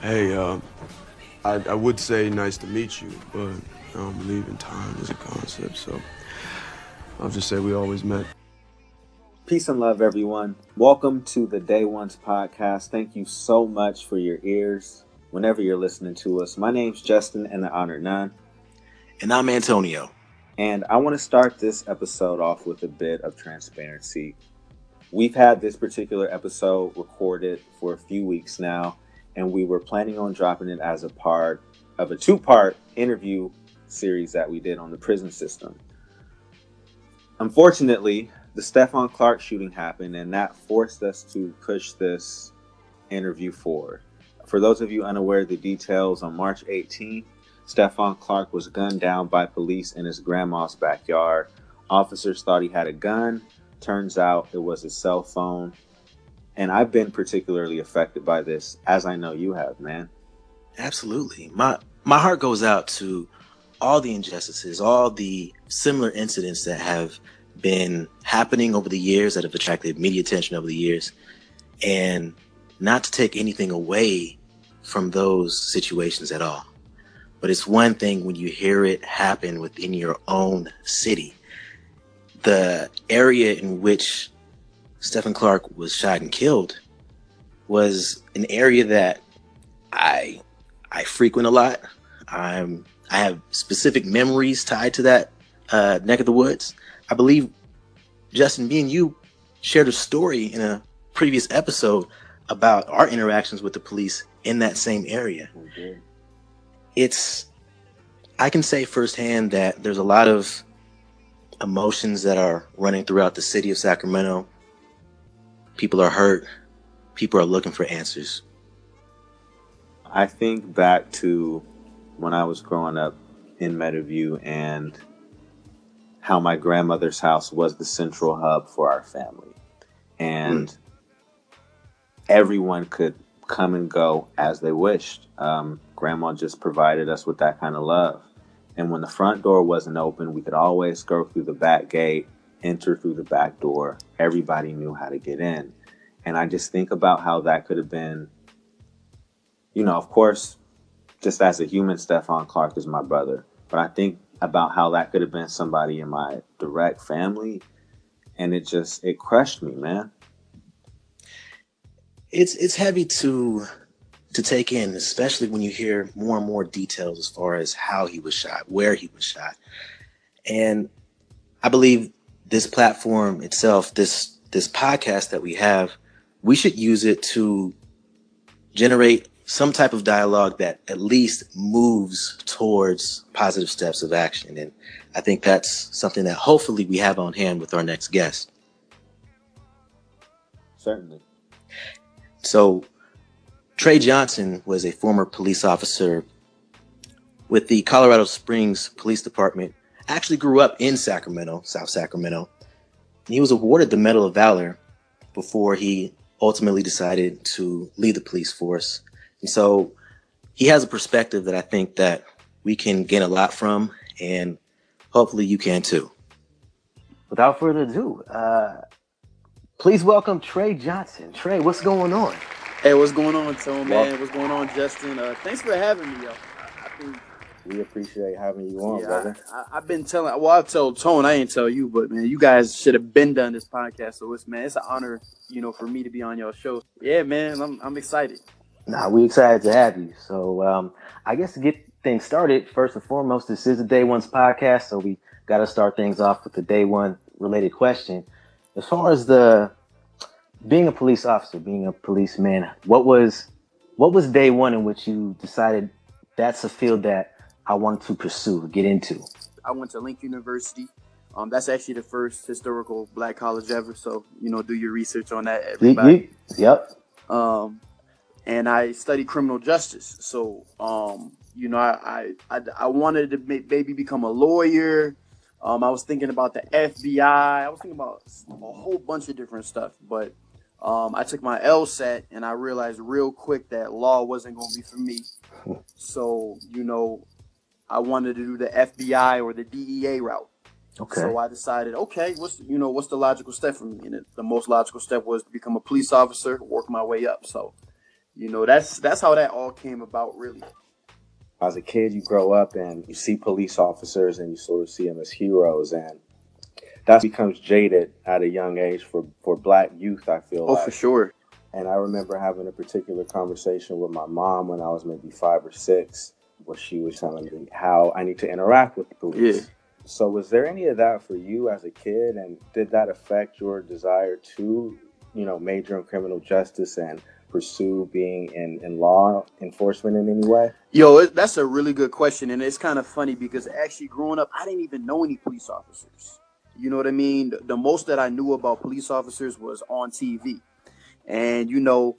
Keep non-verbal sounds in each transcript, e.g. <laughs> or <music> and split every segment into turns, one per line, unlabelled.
Hey, uh, I, I would say nice to meet you, but I don't believe in time as a concept, so I'll just say we always met.
Peace and love, everyone. Welcome to the Day Ones podcast. Thank you so much for your ears whenever you're listening to us. My name's Justin, and I honor none.
And I'm Antonio.
And I want to start this episode off with a bit of transparency. We've had this particular episode recorded for a few weeks now, and we were planning on dropping it as a part of a two part interview series that we did on the prison system. Unfortunately, the Stephon Clark shooting happened, and that forced us to push this interview forward. For those of you unaware of the details, on March 18th, Stephon Clark was gunned down by police in his grandma's backyard. Officers thought he had a gun. Turns out it was his cell phone. And I've been particularly affected by this, as I know you have, man.
Absolutely. My my heart goes out to all the injustices, all the similar incidents that have been happening over the years that have attracted media attention over the years. And not to take anything away from those situations at all. But it's one thing when you hear it happen within your own city. The area in which Stephon Clark was shot and killed was an area that I I frequent a lot. I'm I have specific memories tied to that uh, neck of the woods. I believe Justin, me and you shared a story in a previous episode about our interactions with the police in that same area. It's I can say firsthand that there's a lot of emotions that are running throughout the city of Sacramento People are hurt. People are looking for answers.
I think back to when I was growing up in Meadowview and how my grandmother's house was the central hub for our family. And mm. everyone could come and go as they wished. Um, grandma just provided us with that kind of love. And when the front door wasn't open, we could always go through the back gate enter through the back door. Everybody knew how to get in. And I just think about how that could have been, you know, of course, just as a human, Stephon Clark is my brother. But I think about how that could have been somebody in my direct family. And it just, it crushed me, man.
It's, it's heavy to, to take in, especially when you hear more and more details as far as how he was shot, where he was shot. And I believe this platform itself, this this podcast that we have, we should use it to generate some type of dialogue that at least moves towards positive steps of action. And I think that's something that hopefully we have on hand with our next guest.
Certainly.
So, Trey Johnson was a former police officer with the Colorado Springs Police Department actually grew up in Sacramento, South Sacramento. And he was awarded the Medal of Valor before he ultimately decided to leave the police force. And so he has a perspective that I think that we can gain a lot from and hopefully you can too. Without further ado, uh, please welcome Trey Johnson. Trey, what's going on?
Hey, what's going on, Tone, man? What's going on, Justin? Uh, thanks for having me, yo. I think
we appreciate having you on, yeah, brother.
I, have been telling, well, I told Tone, I ain't tell you, but man, you guys should have been done this podcast. So it's man, it's an honor, you know, for me to be on your show. Yeah, man, I'm I'm excited.
Nah, we excited to have you. So um, I guess to get things started, first and foremost, this is the Day One's podcast, so we got to start things off with the Day One related question. As far as the being a police officer, being a policeman, what was what was day one in which you decided that's a field that I wanted to pursue, get into?
I went to Lincoln University. Um, that's actually the first historical black college ever. So, you know, do your research on that, everybody.
Yep.
Um, and I studied criminal justice. So, um, you know, I, I, I wanted to maybe become a lawyer. Um, I was thinking about the FBI. I was thinking about a whole bunch of different stuff. But um, I took my LSAT and I realized real quick that law wasn't going to be for me. <laughs> So, you know, I wanted to do the FBI or the DEA route. Okay. So I decided, okay, what's you know what's the logical step for me? And it, the most logical step was to become a police officer, work my way up. So, you know, that's that's how that all came about, really.
As a kid, you grow up and you see police officers and you sort of see them as heroes, and that becomes jaded at a young age for for black youth. I feel.
Oh,
like.
for sure.
And I remember having a particular conversation with my mom when I was maybe five or six, where she was telling me how I need to interact with the police.
Yeah.
So, was there any of that for you as a kid, and did that affect your desire to, you know, major in criminal justice and pursue being in, in law enforcement in any way?
Yo, it- that's a really good question, and it's kind of funny because actually, growing up, I didn't even know any police officers. You know what I mean? The- The most that I knew about police officers was on TV, and you know,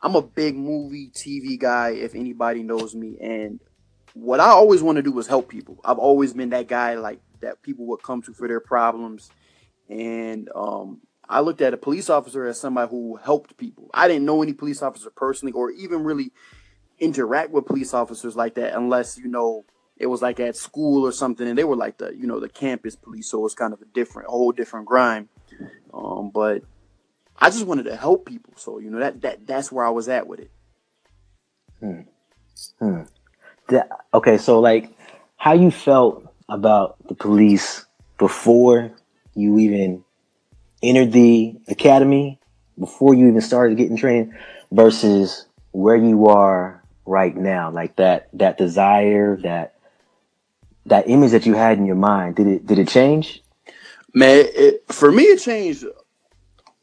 I'm a big movie TV guy. If anybody knows me, and what I always want to do is help people. I've always been that guy like that people would come to for their problems, and um, I looked at a police officer as somebody who helped people. I didn't know any police officer personally, or even really interact with police officers like that unless you know it was like at school or something and they were like the you know the campus police. So it's kind of a different a whole different grind. Um but i just wanted to help people. So you know that that that's where i was at with it
That- okay, so like how you felt about the police before you even entered the academy, before you even started getting trained, versus where you are right now, like that that desire, that that image that you had in your mind, did it did it change?
man it, for me it changed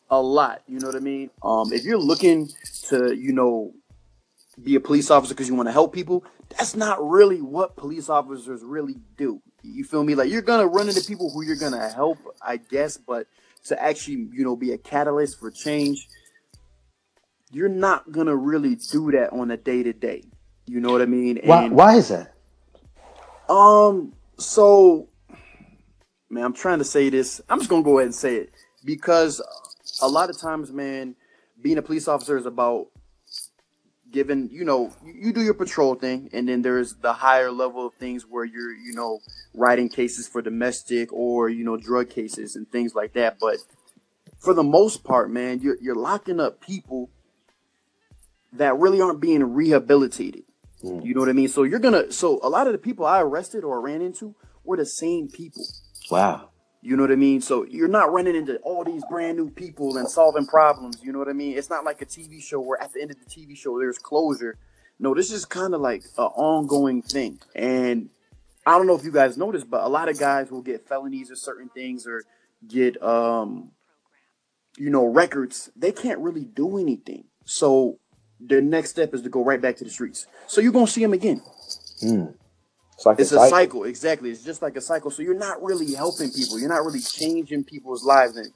a lot you know what i mean um if you're looking to you know be a police officer because you want to help people that's not really what police officers really do you feel me like you're gonna run into people who you're gonna help i guess but to actually you know be a catalyst for change you're not gonna really do that on a day to day you know what i mean
Why why is that?
um, so man, I'm trying to say this. I'm just gonna go ahead and say it because a lot of times, man, being a police officer is about giving. You know, you, you do your patrol thing, and then there's the higher level of things where you're, you know, writing cases for domestic or you know drug cases and things like that. But for the most part, man, you're you're locking up people that really aren't being rehabilitated. Mm. You know what I mean? So you're gonna. So a lot of the people I arrested or ran into were the same people.
Wow.
You know what I mean? So you're not running into all these brand new people and solving problems. You know what I mean? It's not like a TV show where at the end of the TV show there's closure. No, this is kind of like an ongoing thing. And I don't know if you guys noticed, but a lot of guys will get felonies or certain things or get um you know records. They can't really do anything. So their next step is to go right back to the streets. So you're gonna see them again.
Mm.
It's like
It's a cycle, exactly. It's just like a cycle. So you're not really helping people. You're not really changing people's lives. And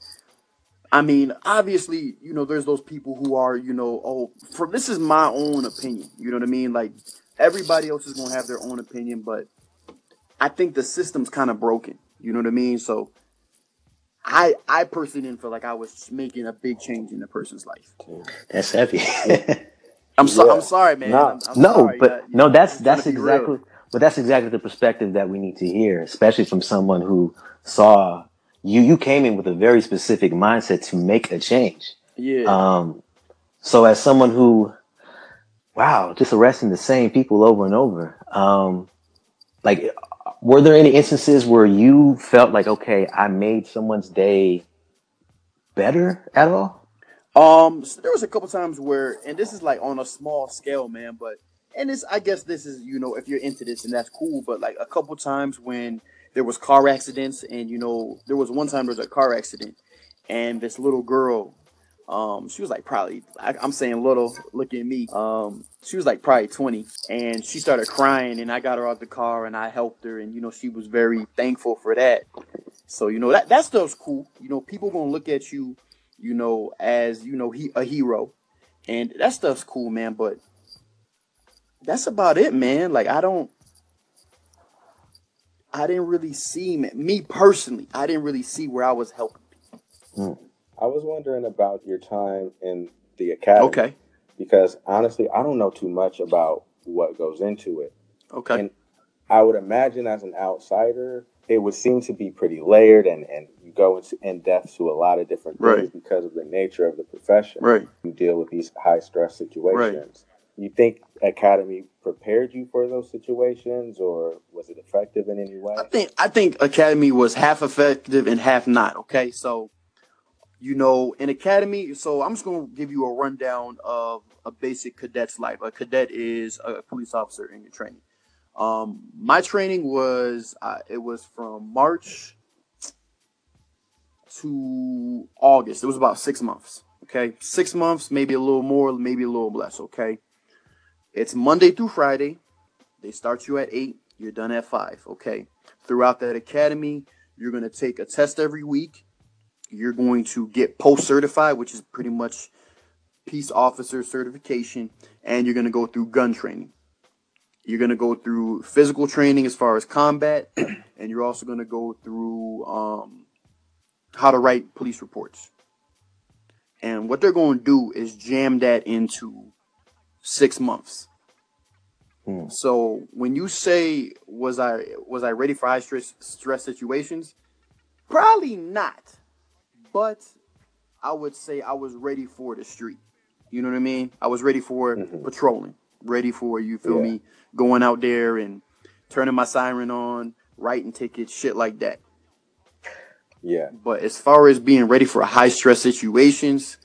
I mean, obviously, you know, there's those people who are, you know, oh, for this is my own opinion. You know what I mean? Like everybody else is gonna have their own opinion, but I think the system's kind of broken. You know what I mean? So I I personally didn't feel like I was making a big change in a person's life.
That's heavy.
I'm so
Yeah.
I'm sorry, man.
No.
I'm, I'm
no,
sorry.
but
you
no, that's that's
exactly real.
But that's exactly the perspective that we need to hear, especially from someone who saw you you came in with a very specific mindset to make a change.
Yeah.
Um so as someone who wow, just arresting the same people over and over. Um like were there any instances where you felt like okay, I made someone's day better at all?
Um, so there was a couple times where, and this is like on a small scale, man. But and this, I guess, this is you know, if you're into this, and that's cool. But like a couple times when there was car accidents, and you know, there was one time there was a car accident, and this little girl, um, she was like probably, I, I'm saying little, look at me. Um, she was like probably 20, and she started crying, and I got her out the car, and I helped her, and you know, she was very thankful for that. So you know that that stuff's cool. You know, people gonna look at you you know, as you know, he a hero, and that stuff's cool, man. But that's about it, man. Like I don't, I didn't really see me, me personally. I didn't really see where I was helping. Hmm.
I was wondering about your time in the academy.
Okay,
Because honestly, I don't know too much about what goes into it.
okay,
And I would imagine as an outsider, it would seem to be pretty layered and, and you go into in depth to a lot of different things
Right.
because of the nature of the profession.
Right.
You deal with these high stress situations. You think Academy prepared you for those situations or was it effective in any way?
I think I think Academy was half effective and half not. Okay, so you know, in Academy, so I'm just gonna give you a rundown of a basic cadet's life. A cadet is a police officer in your training. Um, my training was uh, it was from March to August. It was about six months. Okay, six months, maybe a little more, maybe a little less. Okay, it's Monday through Friday. They start you at eight. You're done at five. Okay. Throughout that academy, you're going to take a test every week. You're going to get post certified, which is pretty much peace officer certification, and you're going to go through gun training. You're going to go through physical training as far as combat, <clears throat> and you're also going to go through um, how to write police reports. And what they're going to do is jam that into six months.
Hmm.
So when you say was I was I ready for high stress stress situations? Probably not. But I would say I was ready for the street. You know what I mean? I was ready for
Mhm.
patrolling, ready for you feel
Yeah.
me, going out there and turning my siren on, writing tickets, shit like that.
Yeah.
But as far as being ready for high stress situations,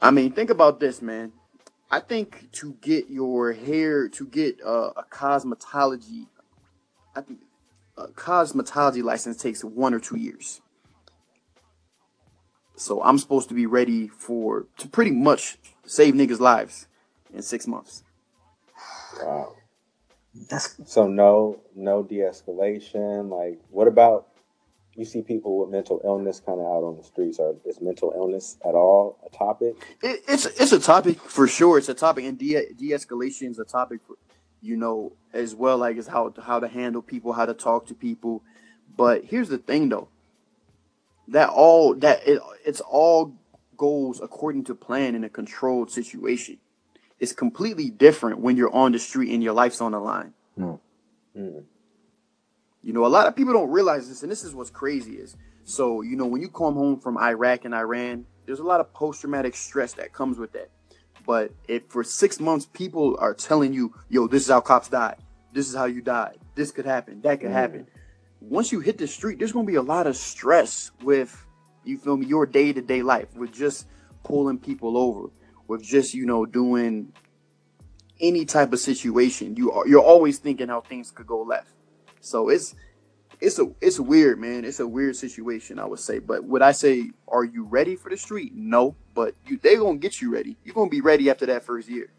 I mean, think about this, man. I think to get your hair, to get uh, a cosmetology, I think a cosmetology license takes one or two years. So I'm supposed to be ready for to pretty much save niggas' lives in six months.
Wow.
That's
So no no de escalation. Like what about you see people with mental illness kind of out on the streets? Or is mental illness at all a topic?
it, it's it's a topic for sure. It's a topic, and de de escalation is a topic, for, you know, as well like as how how to handle people, how to talk to people. But here's the thing, though, that all that it it's all goes according to plan in a controlled situation. It's completely different when you're on the street and your life's on the line.
Mm.
You know, a lot of people don't realize this, and this is what's crazy is. So, you know, when you come home from Iraq and Iran, there's a lot of post-traumatic stress that comes with that. But if for six months people are telling you, "Yo, this is how cops died. This is how you died. This could happen. That could
Mm.
happen." Once you hit the street, there's gonna be a lot of stress with you feel me your day-to-day life with just pulling people over, with just you know doing any type of situation. You are you're always thinking how things could go left. So it's it's a it's weird, man. It's a weird situation, I would say. But would I say, are you ready for the street? No, but you they gonna get you ready. You're gonna be ready after that first year.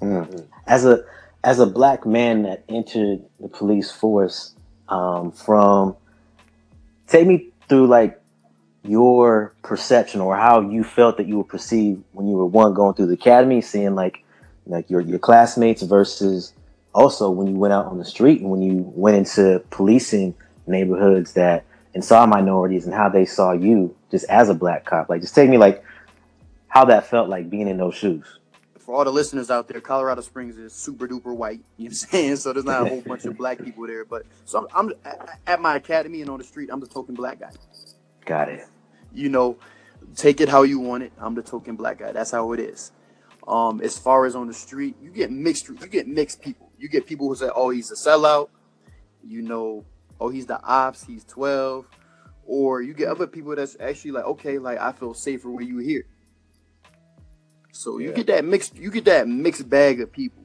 Mm. as a as a black man that entered the police force um, from take me through like your perception or how you felt that you were perceived when you were one going through the academy seeing like like your your classmates versus also when you went out on the street and when you went into policing neighborhoods that and saw minorities and how they saw you just as a black cop like just take me like how that felt like being in those shoes
For all the listeners out there, Colorado Springs is super duper white. <laughs> You know what I'm saying? So there's not a whole <laughs> bunch of black people there. But so I'm, I'm at my academy and on the street, I'm the token black guy.
got it
you know, take it how you want it. I'm the token black guy. That's how it is. Um, as far as on the street, you get mixed. You get mixed people. You get people who say, "Oh, he's a sellout." You know, "Oh, he's the ops. He's 12." Or you get other people that's actually like, "Okay, like I feel safer when you here." So you get that mixed. You get that mixed bag of people,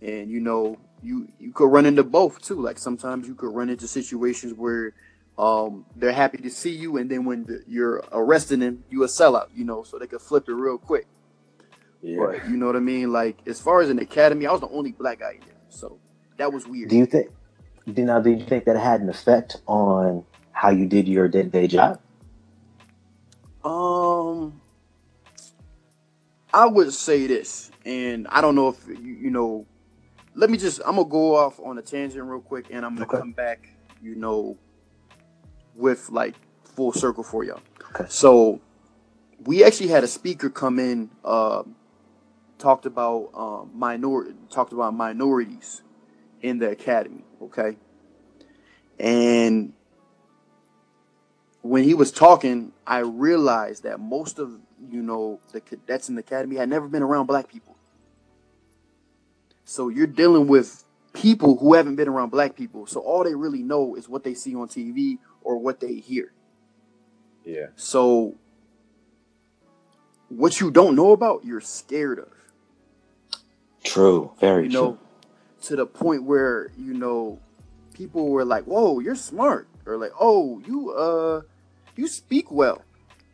and you know, you you could run into both too. Like sometimes you could run into situations where um, they're happy to see you, and then when the, you're arresting them, you a sellout, you know, so they could flip it real quick.
Yeah.
But you know what I mean? Like as far as an academy, I was the only black guy in so that was weird.
Do you think? Do now? Do you think that had an effect on how you did your day to day job?
Um, I would say this, and I don't know if you, you know. Let me just. I'm gonna go off on a tangent real quick, and I'm gonna
Okay.
come back. You know, with like full circle for y'all.
Okay.
So, we actually had a speaker come in, uh, talked about um, minor, talked about minorities in the academy. Okay, And when he was talking, I realized that most of you know the cadets in the academy had never been around black people. So you're dealing with people who haven't been around black people. So all they really know is what they see on TV or what they hear.
Yeah.
So what you don't know about, you're scared of.
True. Very
you
true.
to the point where, you know, people were like, Whoa, you're smart. Or like, oh, you uh you speak well.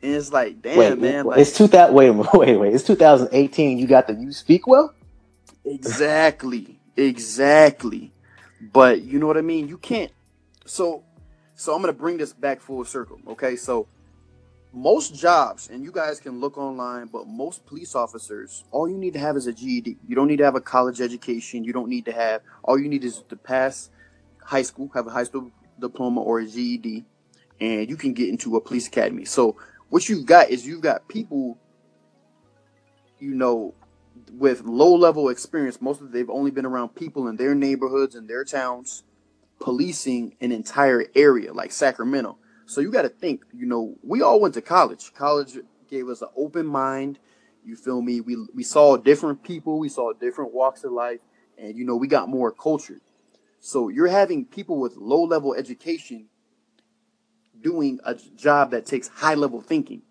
And it's like, damn
wait,
man,
wait,
like
it's two thousand. <laughs> Wait, wait, wait. It's 2018. You got the you speak well.
Exactly. Exactly. But you know what I mean? You can't so so I'm gonna bring this back full circle. Okay, so most jobs, and you guys can look online, but most police officers, all you need to have is a GED. You don't need to have a college education. You don't need to have all you need is to pass high school, have a high school diploma or a GED, and you can get into a police academy. So what you've got is you've got people, you know, with low level experience. Most of they've only been around people in their neighborhoods and their towns, policing an entire area like Sacramento. So you got to think, you know, we all went to college. College gave us an open mind. You feel me? We we saw different people, we saw different walks of life, and you know, we got more cultured. So you're having people with low level education doing a job that takes high level thinking.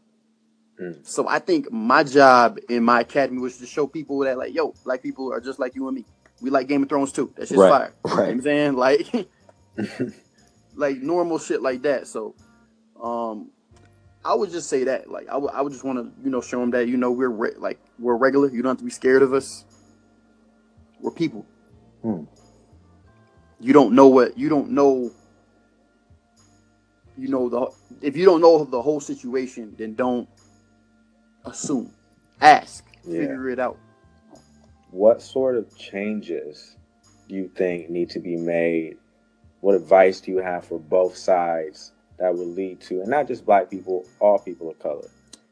Mm.
So I think my job in my academy was to show people that like, yo, black people are just like you and me. We like Game of Thrones too. That shit's
Right,
fire. You know what
right.
I'm saying? Like <laughs> like normal shit like that. So um I would just say that. Like I would I would just want to, you know, show them that, you know, we're re- like we're regular. You don't have to be scared of us. We're people.
Hmm.
You don't know what you don't know you know the if you don't know the whole situation, then don't assume. Ask.
Yeah.
Figure it out.
What sort of changes do you think need to be made? What advice do you have for both sides that would lead to, and not just black people, all people of color,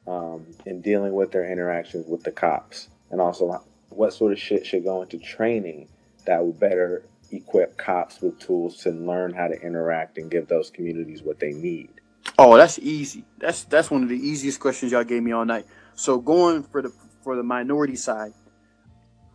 um, in dealing with their interactions with the cops? And also, what sort of shit should go into training that would better equip cops with tools to learn how to interact and give those communities what they need?
Oh, that's easy. That's that's one of the easiest questions y'all gave me all night. So going for the for the minority side,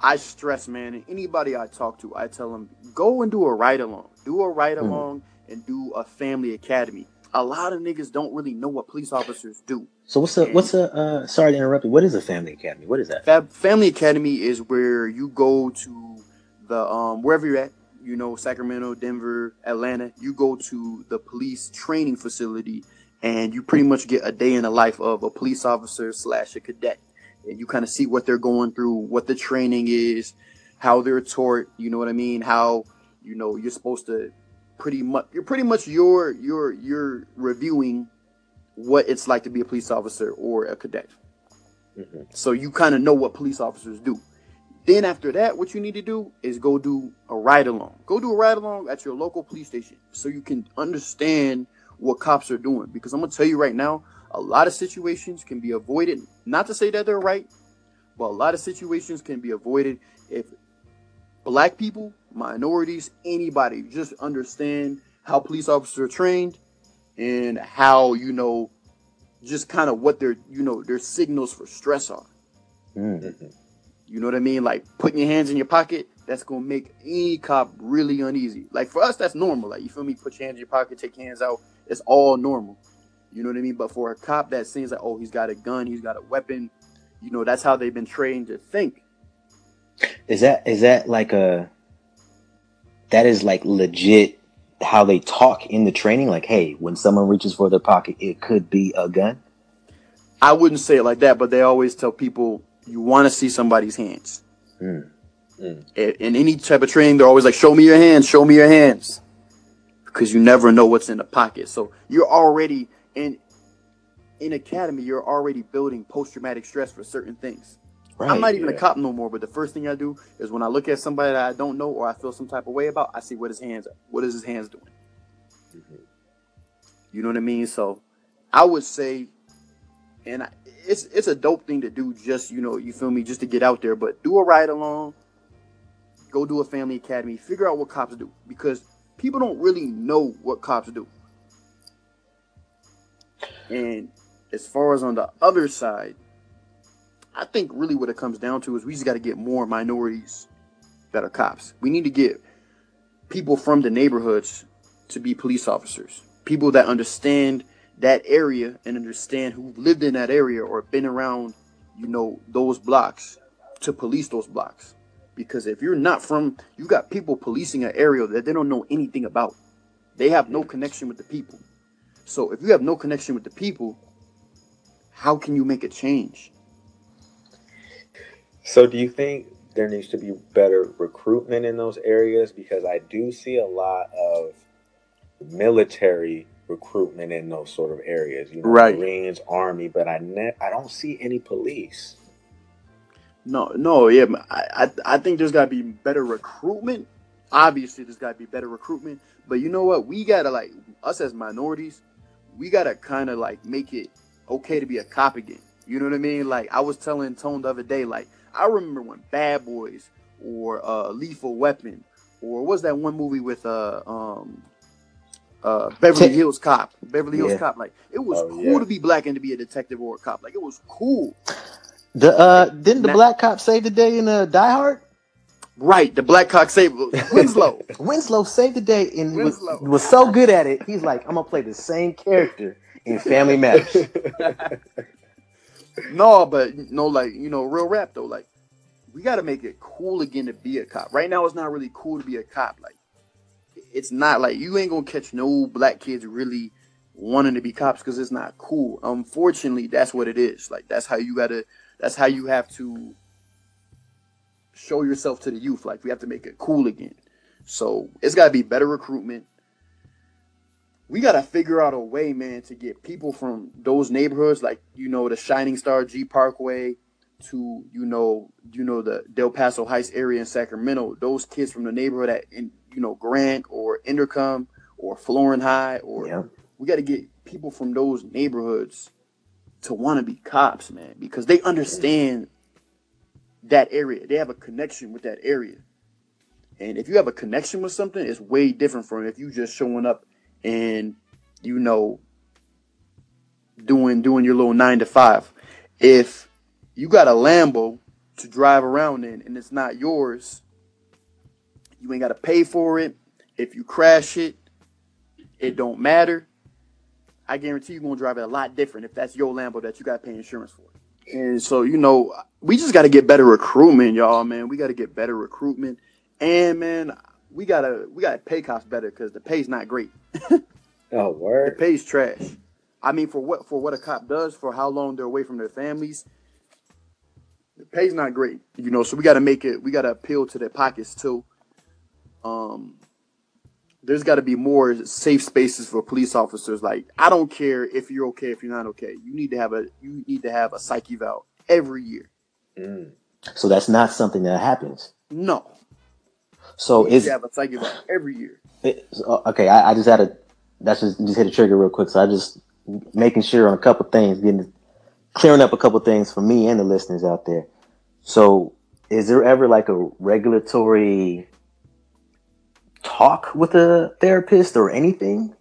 I stress, man, and anybody I talk to, I tell them go and do a ride along, do a ride along, and do a family academy. A lot of niggas don't really know what police officers do.
So what's a what's a uh, sorry to interrupt you. What is a family academy? What is that?
Fab Family Academy is where you go to the um wherever you're at, you know, Sacramento, Denver, Atlanta. You go to the police training facility, and you pretty much get a day in the life of a police officer slash a cadet, and you kind of see what they're going through, what the training is, how they're taught. You know what I mean? How you know you're supposed to pretty much you're pretty much you're you're you're reviewing what it's like to be a police officer or a cadet.
Mhm.
So you kind of know what police officers do. Then after that, what you need to do is go do a ride along. Go do a ride along at your local police station so you can understand what cops are doing. Because I'm gonna tell you right now, a lot of situations can be avoided. Not to say that they're right, but a lot of situations can be avoided if black people, minorities, anybody just understand how police officers are trained and how you know just kind of what their you know their signals for stress are.
Mm.
Mhm.
You know what I mean? Like putting your hands in your pocket, that's gonna make any cop really uneasy. Like for us, that's normal. Like you feel me? Put your hands in your pocket, take your hands out. It's all normal. You know what I mean? But for a cop that seems like, oh, he's got a gun, he's got a weapon, you know, that's how they've been trained to think.
Is that is that like a that is like legit how they talk in the training? Like, hey, when someone reaches for their pocket, it could be a gun.
I wouldn't say it like that, but they always tell people you want to see somebody's hands.
Mm.
Mm.
In in any type of training, they're always like, show me your hands, show me your hands. Because you never know what's in the pocket. So you're already in in academy, you're already building post traumatic stress for certain things.
Right.
I'm not even a cop no more, but the first thing I do is when I look at somebody that I don't know or I feel some type of way about, I see what his hands are. What is his hands doing?
Mhm.
You know what I mean? So I would say, and I, it's it's a dope thing to do. Just you know, you feel me? Just to get out there, but do a ride along. Go do a family academy. Figure out what cops do because people don't really know what cops do. And as far as on the other side, I think really what it comes down to is we just got to get more minorities that are cops. We need to get people from the neighborhoods to be police officers. People that understand that area and understand who lived in that area or been around, you know, those blocks to police those blocks. Because if you're not from, you got people policing an area that they don't know anything about. They have no connection with the people. So if you have no connection with the people, how can you make a change?
So do you think there needs to be better recruitment in those areas? Because I do see a lot of military recruitment in those sort of areas, you know,
Right.
Marines, Army, but I ne- I don't see any police.
No, no, yeah, I, I, I think there's got to be better recruitment. Obviously, there's got to be better recruitment. But you know what? We gotta like us as minorities, we gotta kind of like make it okay to be a cop again. You know what I mean? Like I was telling Tone the other day, like I remember when Bad Boys or uh, Lethal Weapon or was that one movie with uh um uh Beverly Hills Cop, Beverly Hills
Yeah.
Cop. Like it was
Oh,
cool
yeah.
to be black and to be a detective or a cop. Like it was cool.
The uh, didn't the
Now-
black cop save the day in uh, Die Hard?
Right, the Black cop Saber <laughs> Winslow.
Winslow saved the day and was, was so good at it. He's like, I'm gonna play the same character in Family Matters. <laughs>
No, but no, like you know, real rap though. Like we got to make it cool again to be a cop. Right now, it's not really cool to be a cop. Like it's not like you ain't gonna catch no black kids really wanting to be cops because it's not cool. Unfortunately, that's what it is. Like that's how you gotta. That's how you have to show yourself to the youth. Like we have to make it cool again. So it's got to be better recruitment. We got to figure out a way, man, to get people from those neighborhoods, like you know the Shining Star G Parkway, to you know you know the Del Paso Heights area in Sacramento. Those kids from the neighborhood at in you know Grant or Intercom or Florin High, or
Yeah.
we got to get people from those neighborhoods to want to be cops, man, because they understand that area. They have a connection with that area. And if you have a connection with something, it's way different from if you just showing up and you know doing doing your little nine to five. If you got a Lambo to drive around in and it's not yours, you ain't got to pay for it. If you crash it, it don't matter. I guarantee you're gonna drive it a lot different if that's your Lambo that you got to pay insurance for. And so you know, we just got to get better recruitment, y'all. Man, we got to get better recruitment, and man, we gotta we gotta pay cops better because the pay's not great. <laughs>
oh, word.
The pay's trash. I mean, for what for what a cop does, for how long they're away from their families, the pay's not great. You know, so we got to make it. We got to appeal to their pockets too. Um, there's got to be more safe spaces for police officers. Like, I don't care if you're okay, if you're not okay. You need to have a you need to have a psyche eval every year.
Mm.
So that's not something that happens.
No,
So is
have a psyche eval every year.
it, okay. I, I just had a that's just just hit a trigger real quick. So I just making sure on a couple things, getting clearing up a couple things for me and the listeners out there. So is there ever like a regulatory talk with a therapist or anything?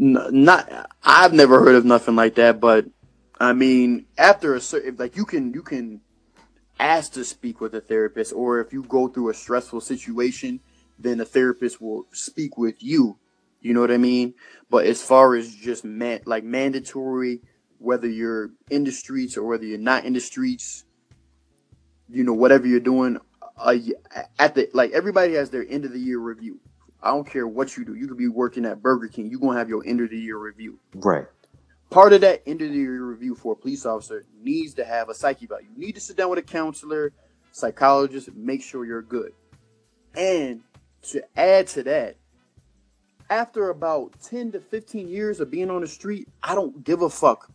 N- not I've never heard of nothing like that, but I mean, after a certain like you can you can ask to speak with a therapist, or if you go through a stressful situation, then a therapist will speak with you. You know what I mean? But as far as just man like mandatory, whether you're in the streets or whether you're not in the streets, you know whatever you're doing, uh, at the like everybody has their end of the year review. I don't care what you do. You could be working at Burger King. You're gonna have your end of the year review.
Right.
Part of that end of the year review for a police officer needs to have a psyche eval. You need to sit down with a counselor, psychologist, make sure you're good. And to add to that, after about 10 to 15 years of being on the street, I don't give a fuck.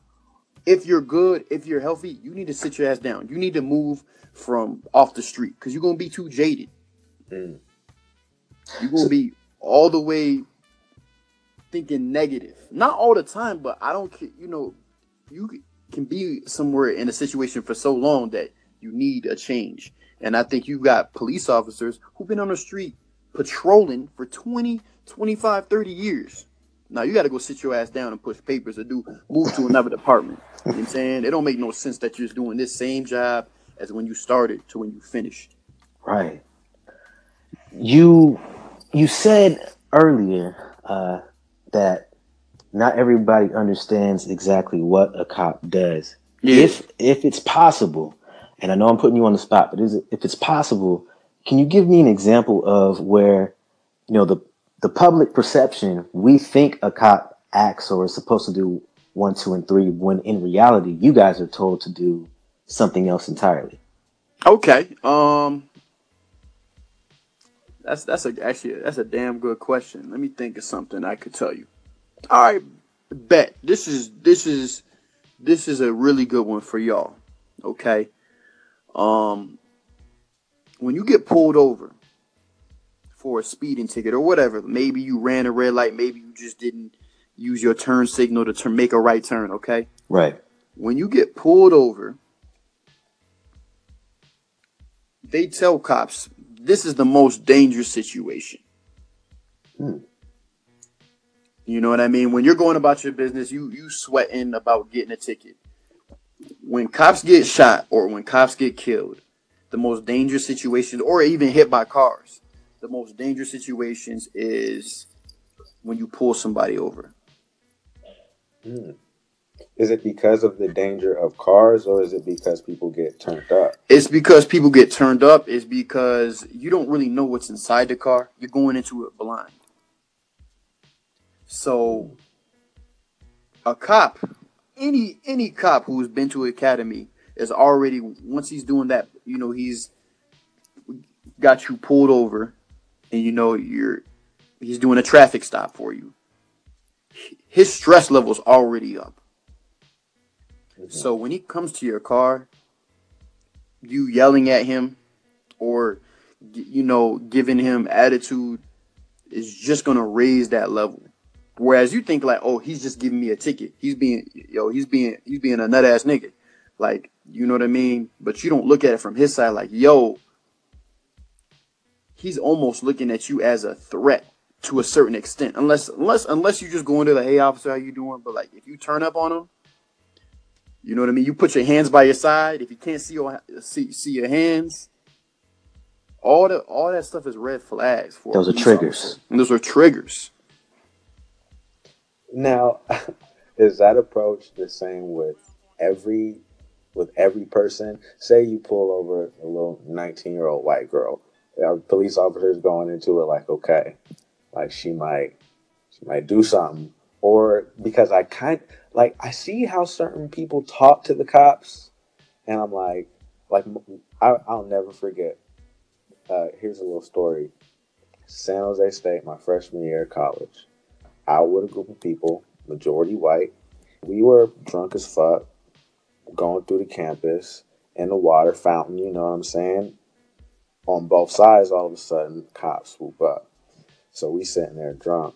If you're good, if you're healthy, you need to sit your ass down. You need to move from off the street because you're gonna be too jaded.
Mm.
You're gonna be all the way thinking negative. Not all the time, but I don't care. You know, you can be somewhere in a situation for so long that you need a change. And I think you got police officers who've been on the street patrolling for 20, 25, 30 years. Now you got to go sit your ass down and push papers or do move to another department. You know I'm saying? It don't make no sense that you're just doing this same job as when you started to when you finished.
Right. You you said earlier uh, that not everybody understands exactly what a cop does.
Yeah.
If if it's possible, and I know I'm putting you on the spot, but is it, if it's possible, can you give me an example of where you know the the public perception we think a cop acts or is supposed to do one, two, and three, when in reality you guys are told to do something else entirely.
Okay. Um that's that's a actually that's a damn good question. Let me think of something I could tell you. All right, bet. This is this is this is a really good one for y'all. Okay. Um when you get pulled over for a speeding ticket or whatever, maybe you ran a red light, maybe you just didn't use your turn signal to turn, make a right turn, okay?
Right.
when you get pulled over, they tell cops this is the most dangerous situation.
Hmm.
You know what I mean? When you're going about your business, you you sweating about getting a ticket. When cops get shot or when cops get killed, the most dangerous situations, or even hit by cars, the most dangerous situations is when you pull somebody over.
Hmm. Is it because of the danger of cars, or is it because people get turned up?
It's because people get turned up. It's because you don't really know what's inside the car. You're going into it blind. So, a cop, any any cop who's been to academy is already once he's doing that. You know, he's got you pulled over, and you know you're he's doing a traffic stop for you. His stress level's already up. So when he comes to your car, you yelling at him or you know giving him attitude is just gonna raise that level. Whereas you think like, oh, he's just giving me a ticket. He's being yo, he's being he's being a nut ass nigga. Like, you know what I mean? But you don't look at it from his side like, yo, he's almost looking at you as a threat to a certain extent. Unless unless unless you just go into the hey officer, how you doing? But like if you turn up on him, you know what I mean? You put your hands by your side. If you can't see your see, see your hands, all the all that stuff is red flags for.
Those are triggers.
And those are triggers.
Now, <laughs> is that approach the same with every with every person? Say you pull over a little nineteen year old white girl. Our police officers going into it like, okay, like she might she might do something, or because I kind like I see how certain people talk to the cops, and I'm like, like I, I'll never forget. Uh, here's a little story. San Jose State, my freshman year of college out with a group of people, majority white. We were drunk as fuck, going through the campus in the water fountain, you know what I'm saying? On both sides, all of a sudden, cops swoop up. So we sitting there drunk.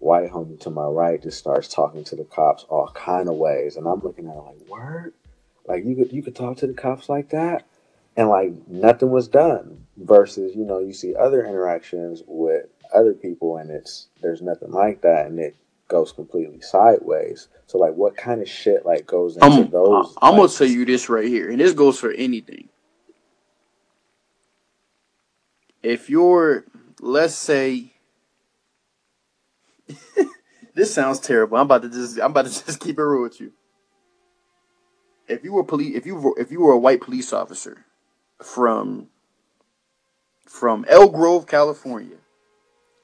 White homie to my right just starts talking to the cops all kind of ways. And I'm looking at her like, word? Like you could you could talk to the cops like that? And like nothing was done. Versus, you know, you see other interactions with other people and it's there's nothing like that and it goes completely sideways. So like what kind of shit like goes into
I'm,
those
I'm gonna tell you this right here, and this goes for anything. If you're, let's say, this sounds terrible. I'm about to just, I'm about to <laughs> just keep it real with you. If you were police, if you were, if you were a white police officer from from Elk Grove, California,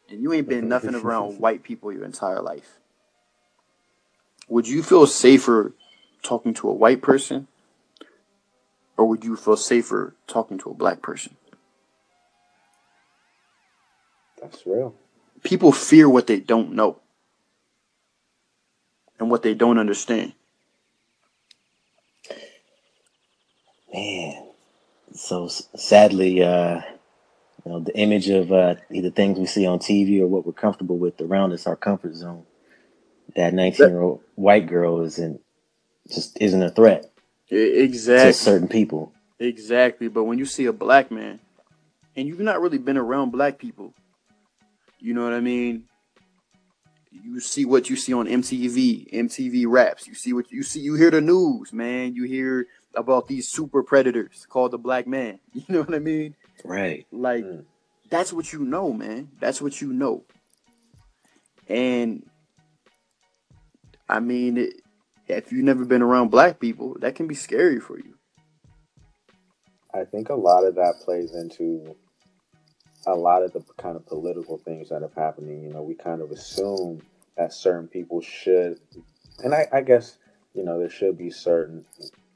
and you ain't been nothing around white people your entire life, would you feel safer talking to a white person, or would you feel safer talking to a black person?
That's real.
People fear what they don't know and what they don't understand.
Man, so sadly, uh, you know, the image of uh, either things we see on TV or what we're comfortable with around us, our comfort zone. That 19 year old white girl isn't just isn't a threat
E-
to
Exactly.
certain people.
Exactly. But when you see a black man, and you've not really been around black people, You know what I mean? You see what you see on MTV, MTV Raps. You see what you see. You hear the news, man. You hear about these super predators called the black man. <laughs> You know what I mean?
Right.
Like
Mm.
that's what you know, man. That's what you know. And I mean, it, if you've never been around black people, that can be scary for you.
I think a lot of that plays into a lot of the kind of political things that have happening. You know, we kind of assume that certain people should, and I, I guess, you know, there should be certain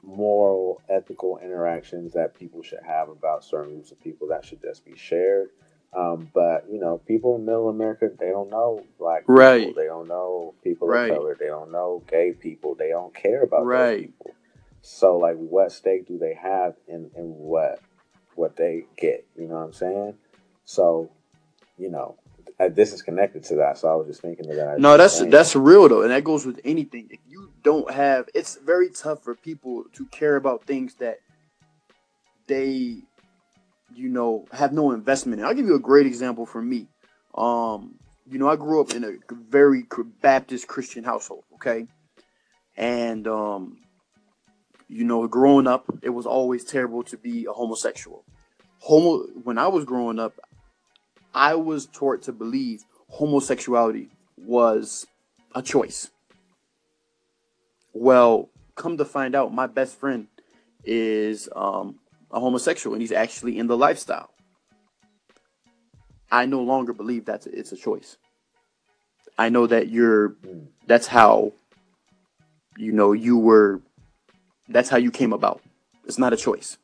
moral, ethical interactions that people should have about certain groups of people that should just be shared. Um, but you know, people in Middle America, they don't know black people.
Right.
They don't know people
Right.
of color. They don't know gay people. They don't care about
Right.
people. So like, what stake do they have in in what what they get? You know what I'm saying? So, you know, this is connected to that. So I was just thinking of that.
No, that's
Saying-
that's real though, and that goes with anything. If you don't have, it's very tough for people to care about things that they, you know, have no investment in. I'll give you a great example for me. Um, you know, I grew up in a very Baptist Christian household. Okay, and um, you know, growing up, it was always terrible to be a homosexual. Homo. When I was growing up, I was taught to believe homosexuality was a choice. Well, come to find out, my best friend is um, a homosexual and he's actually in the lifestyle. I no longer believe that it's a choice. I know that you're, that's how, you know, you were, that's how you came about. It's not a choice.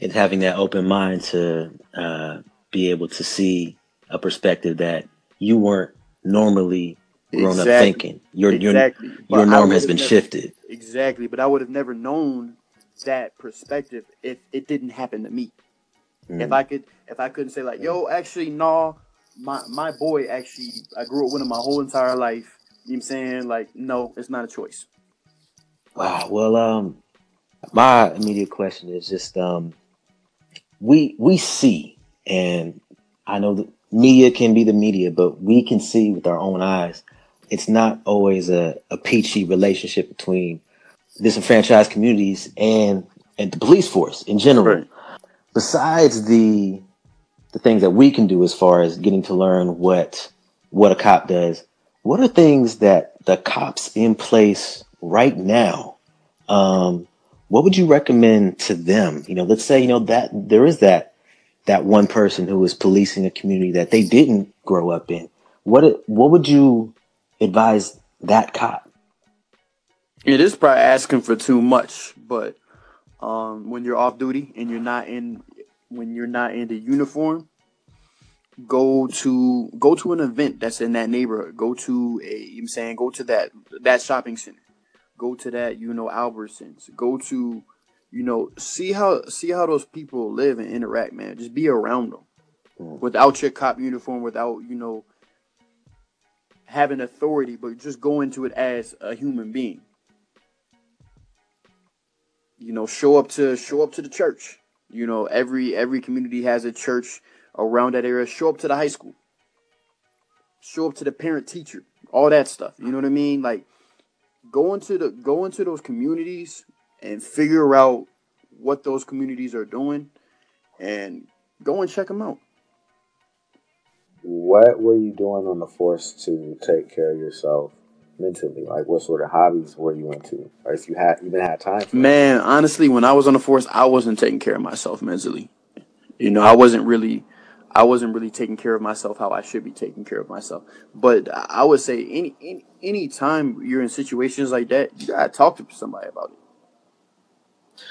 And having that open mind to uh, be able to see a perspective that you weren't normally grown up thinking. Your
exactly.
your your norm has been
never-
shifted.
Exactly, but I would have never known that perspective if it didn't happen to me. If
Mm.
I could, if I couldn't say like, "Yo, actually, no, my my boy actually, I grew up with him my whole entire life." You know what I'm saying? Like, no, it's not a choice.
Wow. Well, um, my immediate question is just um, we we see, and I know the media can be the media, but we can see with our own eyes. It's not always a, a peachy relationship between disenfranchised communities and and the police force in general.
Right.
Besides the the things that we can do as far as getting to learn what what a cop does, what are things that the cops in place right now um, what would you recommend to them you know let's say you know that there is that that one person who is policing a community that they didn't grow up in what what would you advise that cop
It is probably asking for too much, but um, when you're off duty and you're not in, when you're not in the uniform, go to go to an event that's in that neighborhood. Go to a you know I'm saying, go to that that shopping center. Go to that, you know, Albertsons. Go to, you know, see how see how those people live and interact, man. Just be around them.
Mm.
without your cop uniform, without you know having authority, but just go into it as a human being. You know show up to show up to the church. You know every every community has a church around that area. Show up to the high school. Show up to the parent teacher. All that stuff. You know what i mean? Like go into the go into those communities and figure out what those communities are doing and go and check them out
What were you doing on the force to take care of yourself mentally? Like, what sort of hobbies were you into, or if you had even had time?
Man, honestly, when I was on the force, I wasn't taking care of myself mentally. You know, I wasn't really, I wasn't really taking care of myself how I should be taking care of myself. But I I would say any any any time you're in situations like that, you gotta talk to somebody about it.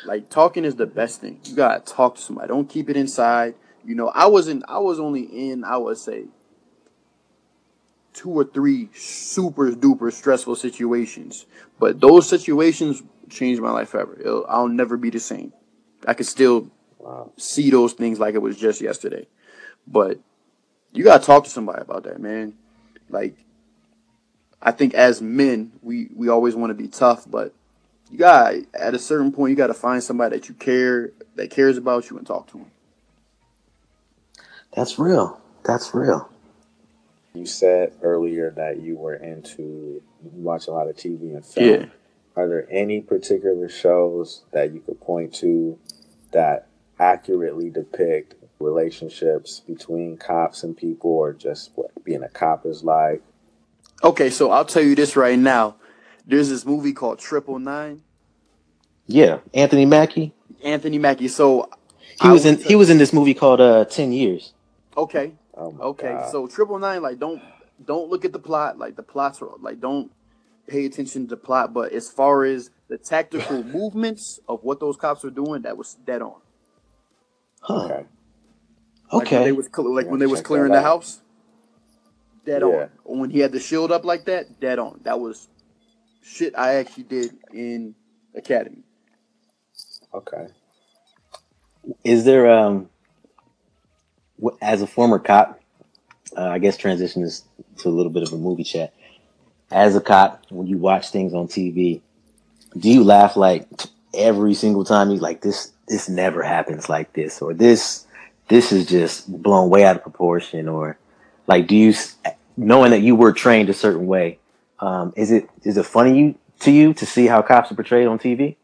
Like talking is the best thing. You gotta talk to somebody. Don't keep it inside. You know, I wasn't. I was only in. I would say two or three super duper stressful situations. But those situations changed my life forever. It'll, I'll never be the same. I can still
Wow.
see those things like it was just yesterday. But you gotta talk to somebody about that, man. Like I think as men, we we always want to be tough, but you got at a certain point you got to find somebody that you care that cares about you and talk to them.
that's real that's real
You said earlier that you were into you watch a lot of TV and film.
Yeah.
Are there any particular shows that you could point to that accurately depict relationships between cops and people or just what being a cop is like?
Okay, so I'll tell you this right now. There's this movie called Triple Nine.
Yeah, Anthony Mackie.
Anthony Mackie. So
He
I
was in
would
he was in this movie called uh Ten Years.
Okay,
Oh
okay.
God.
So Triple Nine, like, don't don't look at the plot. Like the plots are like don't pay attention to the plot. But as far as the tactical <laughs> movements of what those cops were doing, that was dead on.
Huh.
okay.
Like when they was cl- like when they was clearing the house. Dead
Yeah.
on. When he had the shield up like that, dead on. That was shit I actually did in academy.
Okay.
Is there um as a former cop, uh, I guess transition is to a little bit of a movie chat. As a cop, when you watch things on TV, do you laugh like every single time you like this this never happens like this or this this is just blown way out of proportion or like do you knowing that you were trained a certain way um is it is it funny you to you to see how cops are portrayed on TV?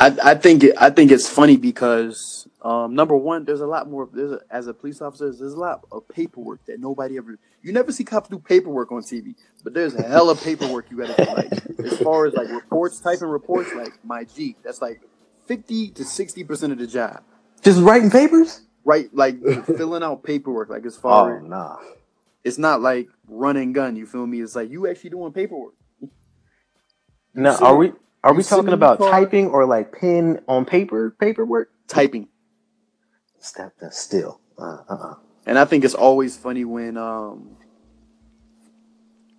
I, I think it, I think it's funny because um, number one, there's a lot more. There's a, as a police officer, there's a lot of paperwork that nobody ever. You never see cops do paperwork on TV, but there's a hell of paperwork you got to do. Like as far as like reports, typing reports, like my G, that's like fifty to sixty percent of the job.
Just writing papers?
Right, like filling out paperwork. Like as far
Oh
as
nah.
It's not like run and gun. You feel me? It's like you actually doing paperwork.
Now,
see-
are we are we talking about typing or like pen on paper paperwork?
typing.
Step that still. Uh, uh-uh.
And I think it's always funny when um,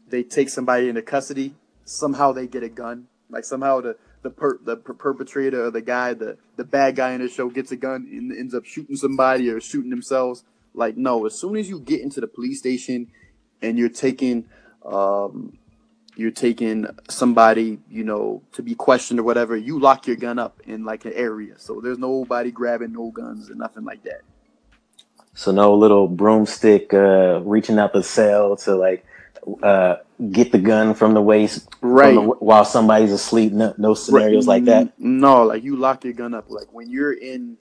they take somebody into custody. Somehow they get a gun. Like somehow the the per, the per- perpetrator or the guy, the the bad guy in the show gets a gun and ends up shooting somebody or shooting themselves. Like no, as soon as you get into the police station and you're taking um, you're taking somebody, you know, to be questioned or whatever, you lock your gun up in like an area. So there's nobody grabbing no guns and nothing like that.
So no little broomstick uh, reaching out the cell to like uh, get the gun from the waist
Right.
the- while somebody's asleep. No, no scenarios like that.
No, like you lock your gun up. Like when you're in,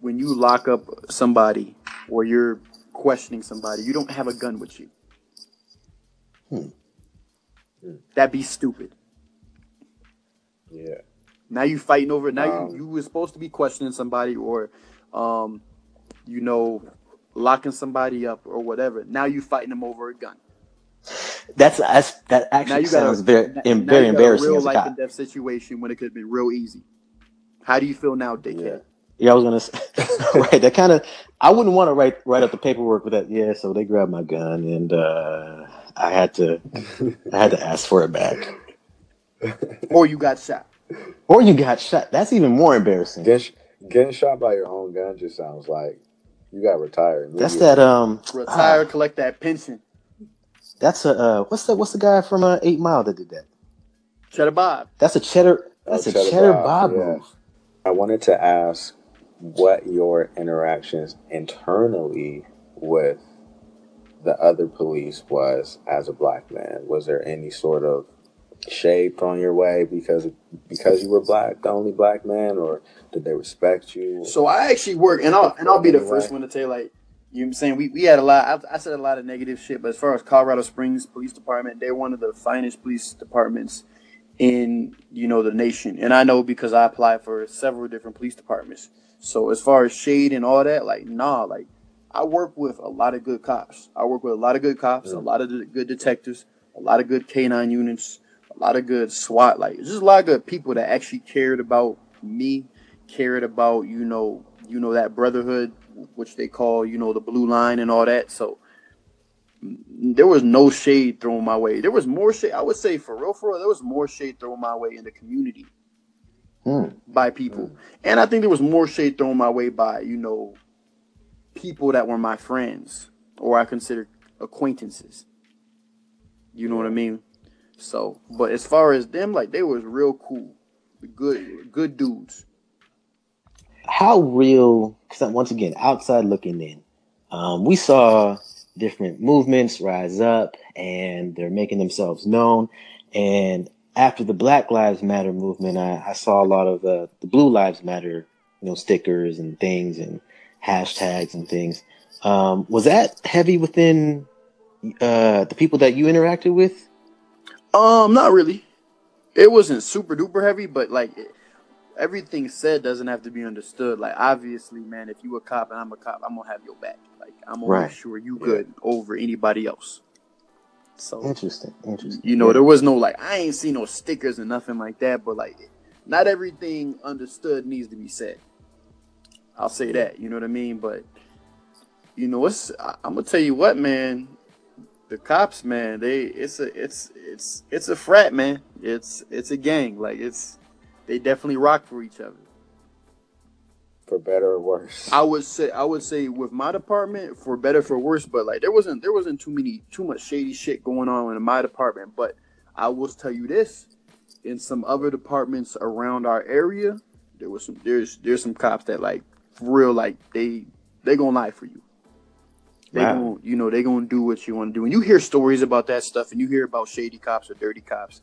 when you lock up somebody or you're questioning somebody, you don't have a gun with you.
Hmm.
That'd be stupid.
Yeah.
Now you fighting over. Now
Um,
you you were supposed to be questioning somebody or, um, you know, locking somebody up or whatever. Now you fighting them over a gun.
That's, that's that
Now
actually
got
sounds
a,
very
now
very
got
embarrassing
a real life and death situation when it could have been real easy. How do you feel now, dickhead?
Yeah.
Yeah, I was gonna say, <laughs> right. That kind of I wouldn't want to write write up the paperwork with that. Yeah, so they grabbed my gun and uh, I had to I had to ask for it back.
Or you got shot.
Or you got shot. That's even more embarrassing.
Getting, getting shot by your own gun just sounds like you got retired.
That's that um.
Retire,
ah,
collect that pension.
that's a uh, what's that? What's the guy from uh, Eight Mile that did that?
Cheddar Bob.
That's a cheddar.
Oh,
That's a
Cheddar
cheddar,
Bob,
Bob,
yeah.
move.
I wanted to ask what your interactions internally with the other police was as a black man. Was there any sort of shade thrown your way because because you were black, the only black man, or did they respect you?
So I actually work, and I'll and I'll be the first one to tell you, like you know what I'm saying. We, we had a lot. I, I said a lot of negative shit, but as far as Colorado Springs Police Department, they're one of the finest police departments in you know the nation, and I know because I applied for several different police departments. So as far as shade and all that, like nah, like I work with a lot of good cops. I work with a lot of good cops, a lot of de- good detectives, a lot of good canine units, a lot of good SWAT, like just a lot of good people that actually cared about me, cared about you know you know that brotherhood, which they call you know the blue line and all that. So there was no shade thrown my way. There was more shade. I would say for real, for real, there was more shade thrown my way in the community
Hmm.
by people, and I think there was more shade thrown my way by you know people that were my friends or I consider acquaintances. You know what I mean? So, but as far as them, like they was real cool, good, good dudes.
How real? Because once again, outside looking in, um, we saw different movements rise up and they're making themselves known. And after the Black Lives Matter movement, I, I saw a lot of uh, the Blue Lives Matter, you know, stickers and things and hashtags and things. Um, was that heavy within uh, the people that you interacted with?
Um, not really. It wasn't super duper heavy, but like everything said doesn't have to be understood. Like obviously, man, if you a cop and I'm a cop, I'm gonna have your back. Like I'm gonna
Right.
make sure you good over anybody else. So
Interesting. Interesting.
you know, there was no like I ain't seen no stickers and nothing like that, but like not everything understood needs to be said. I'll say that, you know what I mean? But you know, it's I, I'm gonna tell you what, man. The cops, man, they it's a it's it's it's a frat, man. It's it's a gang. Like it's they definitely rock for each other.
For better or worse.
I would say I would say with my department for better for worse, but like there wasn't there wasn't too many too much shady shit going on in my department. But I will tell you this: in some other departments around our area, there was some there's there's some cops that like for real like they they gonna lie for you. They
Wow.
gonna you know they gonna do what you want to do, and you hear stories about that stuff, and you hear about shady cops or dirty cops.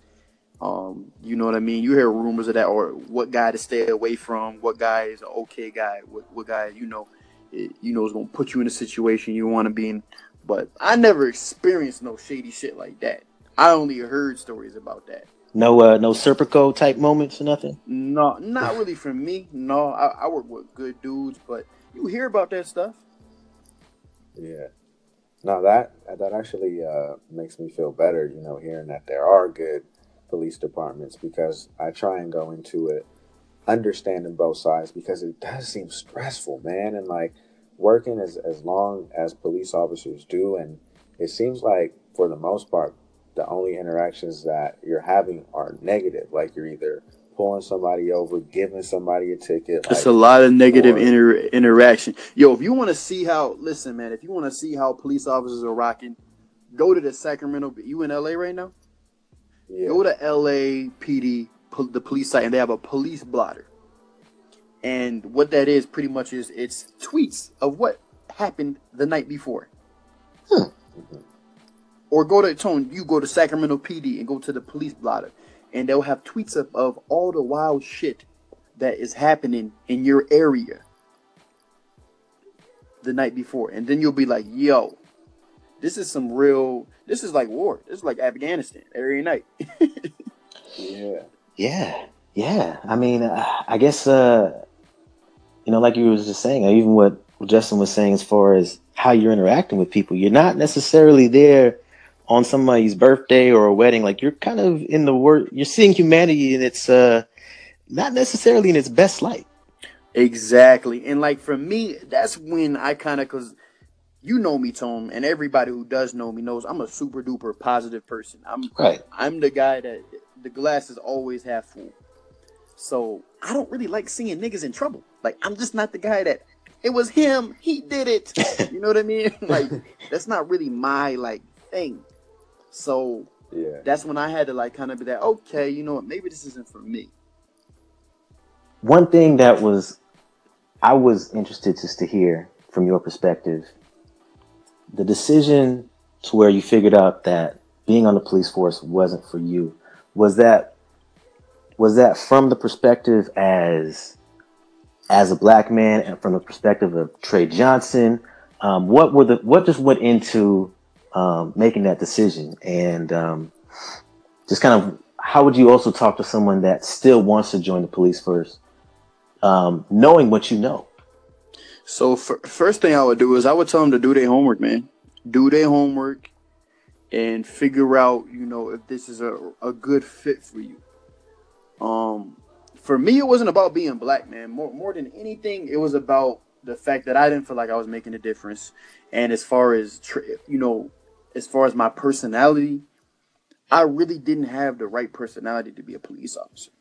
Um, you know what I mean? You hear rumors of that, or what guy to stay away from, what guy is an okay guy, what what guy you know, eh, you know is gonna put you in a situation you want to be in. But I never experienced no shady shit like that. I only heard stories about that.
No, uh, no Serpico type moments or nothing.
No, not really for me. No, I, I work with good dudes, but you hear about that stuff.
Yeah. No, that that actually uh, makes me feel better, you know, hearing that there are good police departments because I try and go into it understanding both sides because it does seem stressful, man, and like working as as long as police officers do, and it seems like for the most part, the only interactions that you're having are negative. Like you're either pulling somebody over, giving somebody a ticket.
It's
like,
a lot of negative
or-
inter- interaction. Yo, if you want to see how, listen, man, if you want to see how police officers are rocking, go to the Sacramento. You in LA right now?
Yeah.
Go to LA PD, the police site, and they have a police blotter. And what that is pretty much is it's tweets of what happened the night before.
Mhm.
Or go to Tone, you go to Sacramento PD and go to the police blotter, and they'll have tweets of, of all the wild shit that is happening in your area the night before. And then you'll be like, yo, this is some real this is like war. This is like Afghanistan every night. <laughs>
yeah.
Yeah, yeah. I mean, uh, I guess uh, you know, like you were just saying, even what Justin was saying, as far as how you're interacting with people, you're not necessarily there on somebody's birthday or a wedding. Like you're kind of in the work. You're seeing humanity in its uh, not necessarily in its best light.
Exactly. And like for me, that's when I kind of cuz you know me, Tom, and everybody who does know me knows I'm a super duper positive person. I'm
Right.
I'm the guy that the glass is always half full. So I don't really like seeing niggas in trouble. Like I'm just not the guy that it was him, he did it. <laughs> You know what I mean? <laughs> Like that's not really my like thing. So
Yeah.
that's when I had to like kind of be that, okay, you know what, maybe this isn't for me.
One thing that was I was interested just to hear from your perspective, the decision to where you figured out that being on the police force wasn't for you, was that was that from the perspective as as a black man and from the perspective of Trey Johnson? Um, what were the what just went into um, making that decision and um, just kind of how would you also talk to someone that still wants to join the police force um, knowing what you know.
So f- first thing I would do is I would tell them to do their homework, man. Do their homework and figure out, you know, if this is a, a good fit for you. Um, for me, it wasn't about being black, man. More more than anything, it was about the fact that I didn't feel like I was making a difference. And as far as you know, as far as my personality, I really didn't have the right personality to be a police officer.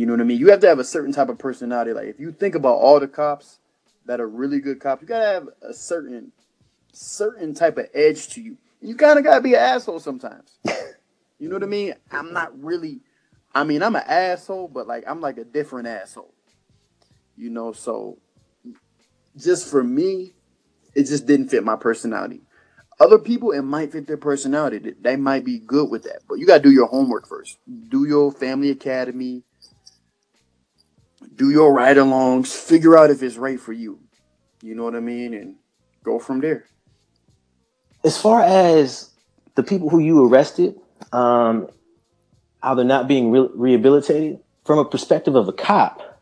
You know what I mean? You have to have a certain type of personality. Like if you think about all the cops that are really good cops, you gotta have a certain certain type of edge to you. You kind of gotta be an asshole sometimes. <laughs> you know what I mean? I'm not really. I mean, I'm an asshole, but like I'm like a different asshole. You know, so just for me, it just didn't fit my personality. Other people, it might fit their personality. They- They might be good with that, but you gotta do your homework first. Do your family academy. Do your ride-alongs. Figure out if it's right for you. You know what I mean, and go from there.
as far as the people who you arrested, um, how they're not being re- rehabilitated from a perspective of a cop,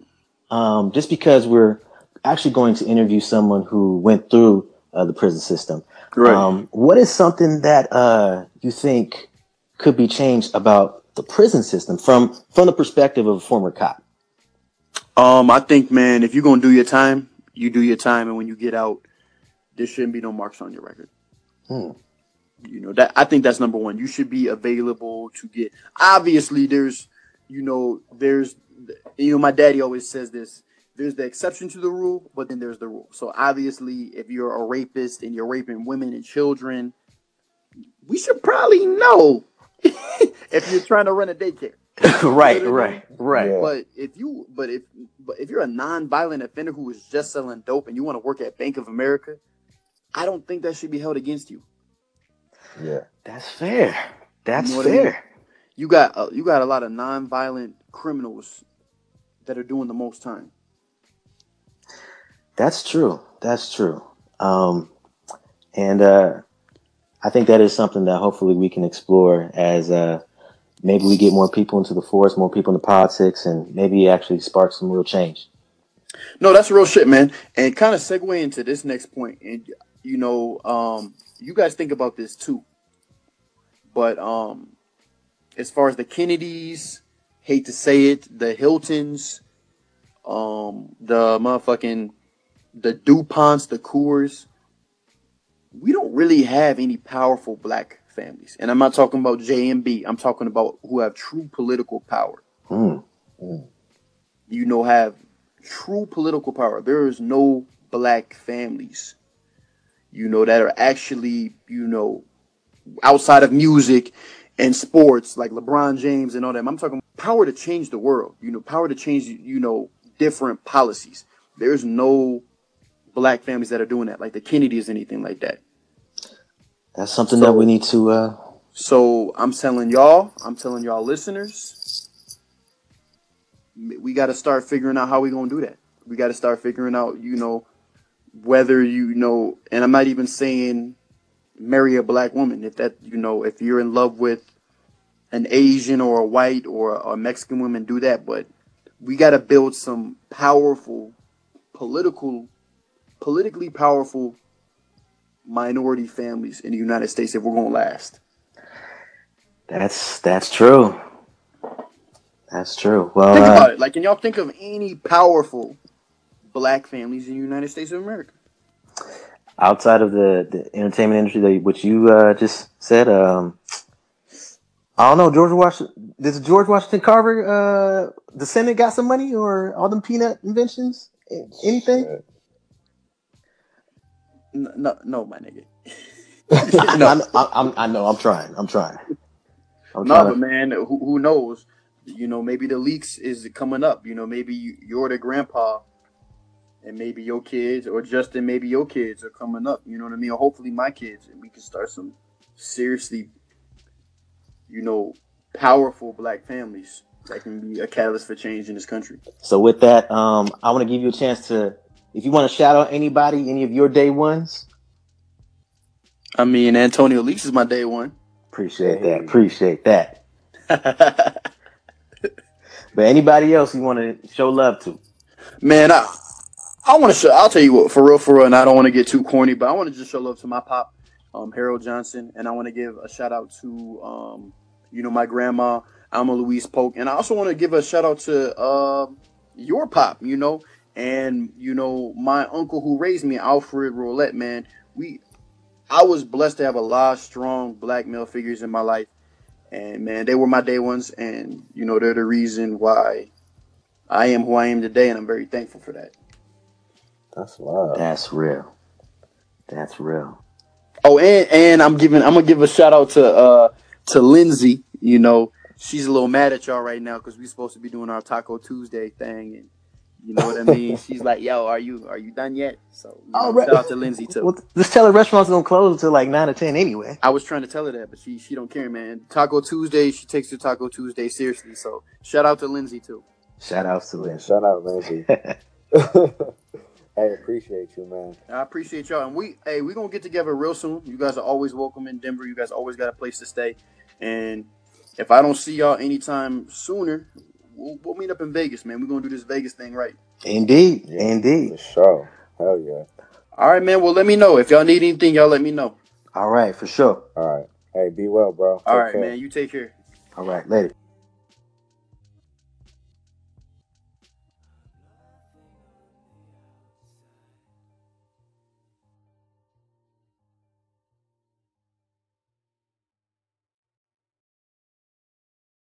um, just because we're actually going to interview someone who went through uh, the prison system. Um, what is something that uh, you think could be changed about the prison system from from the perspective of a former cop?
Um, I think, man, if you're gonna do your time, you do your time, and when you get out, there shouldn't be no marks on your record.
Hmm.
You know that I think that's number one. You should be available to get. Obviously, there's, you know, there's, you know, my daddy always says this. There's the exception to the rule, but then there's the rule. So obviously, if you're a rapist and you're raping women and children, we should probably know <laughs> if you're trying to run a daycare. <laughs>
right,
You know what I mean?
right, right.
Yeah.
But if you, but if, but if you're a non-violent offender who is just selling dope and you want to work at Bank of America, I don't think that should be held against you.
Yeah.
That's fair. That's
You know what I mean?
fair.
You got, uh, you got a lot of non-violent criminals that are doing the most time.
That's true. That's true. Um, and uh, I think that is something that hopefully we can explore as uh, maybe we get more people into the force, more people into politics, and maybe actually spark some real change.
No, that's real shit, man. And kind of segue into this next point, and you know, um, you guys think about this too. But um, as far as the Kennedys, hate to say it, the Hiltons, um, the motherfucking the Duponts, the Coors, we don't really have any powerful black families. And I'm not talking about J and B. I'm talking about who have true political power
Hmm.
you know, have true political power. There is no black families, you know, that are actually, you know, outside of music and sports like LeBron James and all that. I'm talking power to change the world, you know, power to change, you know, different policies. There's no black families that are doing that, like the Kennedys, anything like that.
That's something
So-
that we need to. Uh,
So I'm telling y'all, I'm telling y'all listeners, we got to start figuring out how we gonna do that. We got to start figuring out, you know, whether you know, and I'm not even saying marry a black woman. If that, you know, if you're in love with an Asian or a white or a Mexican woman, do that. But we got to build some powerful, political, politically powerful minority families in the United States if we're gonna last.
that's that's true. That's true. Well,
Think
uh,
about it. Like, can y'all think of any powerful black families in the United States of America?
outside of the, the entertainment industry, that which you uh, just said, um, I don't know. George Washington. Does George Washington Carver uh, Senate got some money or all them peanut inventions? Anything?
N- No, no, my nigga. <laughs>
I, <laughs> I, I'm, I know. I'm trying. I'm trying. I'm
No,
trying
but man, who, who knows? You know, maybe the Leaks is coming up. You know, maybe you- you're the grandpa, and maybe your kids, or Justin, maybe your kids are coming up. You know what I mean? Or hopefully my kids, and we can start some seriously, you know, powerful black families that can be a catalyst for change in this country.
So with that, um, I want to give you a chance to, if you want to shout out anybody, any of your day ones.
I mean, Antonio Leaks is my day one.
Appreciate that. Appreciate that. <laughs> But anybody else you want to show love to?
Man, I I want to show. I'll tell you what, for real, for real, and I don't want to get too corny, but I want to just show love to my pop, um, Harold Johnson, and I want to give a shout out to, um, you know, my grandma, Alma Louise Polk, and I also want to give a shout out to uh, your pop, you know, and you know my uncle who raised me, Alfred Roulette. Man, we, I was blessed to have a lot of strong black male figures in my life, and man, they were my day ones, and you know they're the reason why I am who I am today, and I'm very thankful for that.
That's love.
That's real. That's real.
Oh, and and I'm giving I'm gonna give a shout out to uh to Lindsay. You know, she's a little mad at y'all right now because we're supposed to be doing our Taco Tuesday thing, and You know what I mean? She's like, "Yo, are you are you done yet?" So you
Oh,
know,
right.
shout out to Lindsay too.
Well, this tell her restaurant's gonna close until like nine or ten anyway.
I was trying to tell her that, but she she don't care, man. Taco Tuesday, she takes her Taco Tuesday seriously. So shout out to Lindsay too.
Shout out to
Yeah,
Lynn.
shout out, Lindsay. <laughs> I appreciate you, man.
I appreciate y'all, and we hey we gonna get together real soon. You guys are always welcome in Denver. You guys always got a place to stay, and if I don't see y'all anytime sooner, we'll, we'll meet up in Vegas, man. We're gonna do this Vegas thing right.
Indeed,
Yeah,
indeed.
For sure. Hell yeah.
All right, man. Well, let me know if y'all need anything. Y'all let me know.
All right, for sure.
All right. Hey, be well, bro.
All
Take
right,
care.
man. You take care.
All right, later.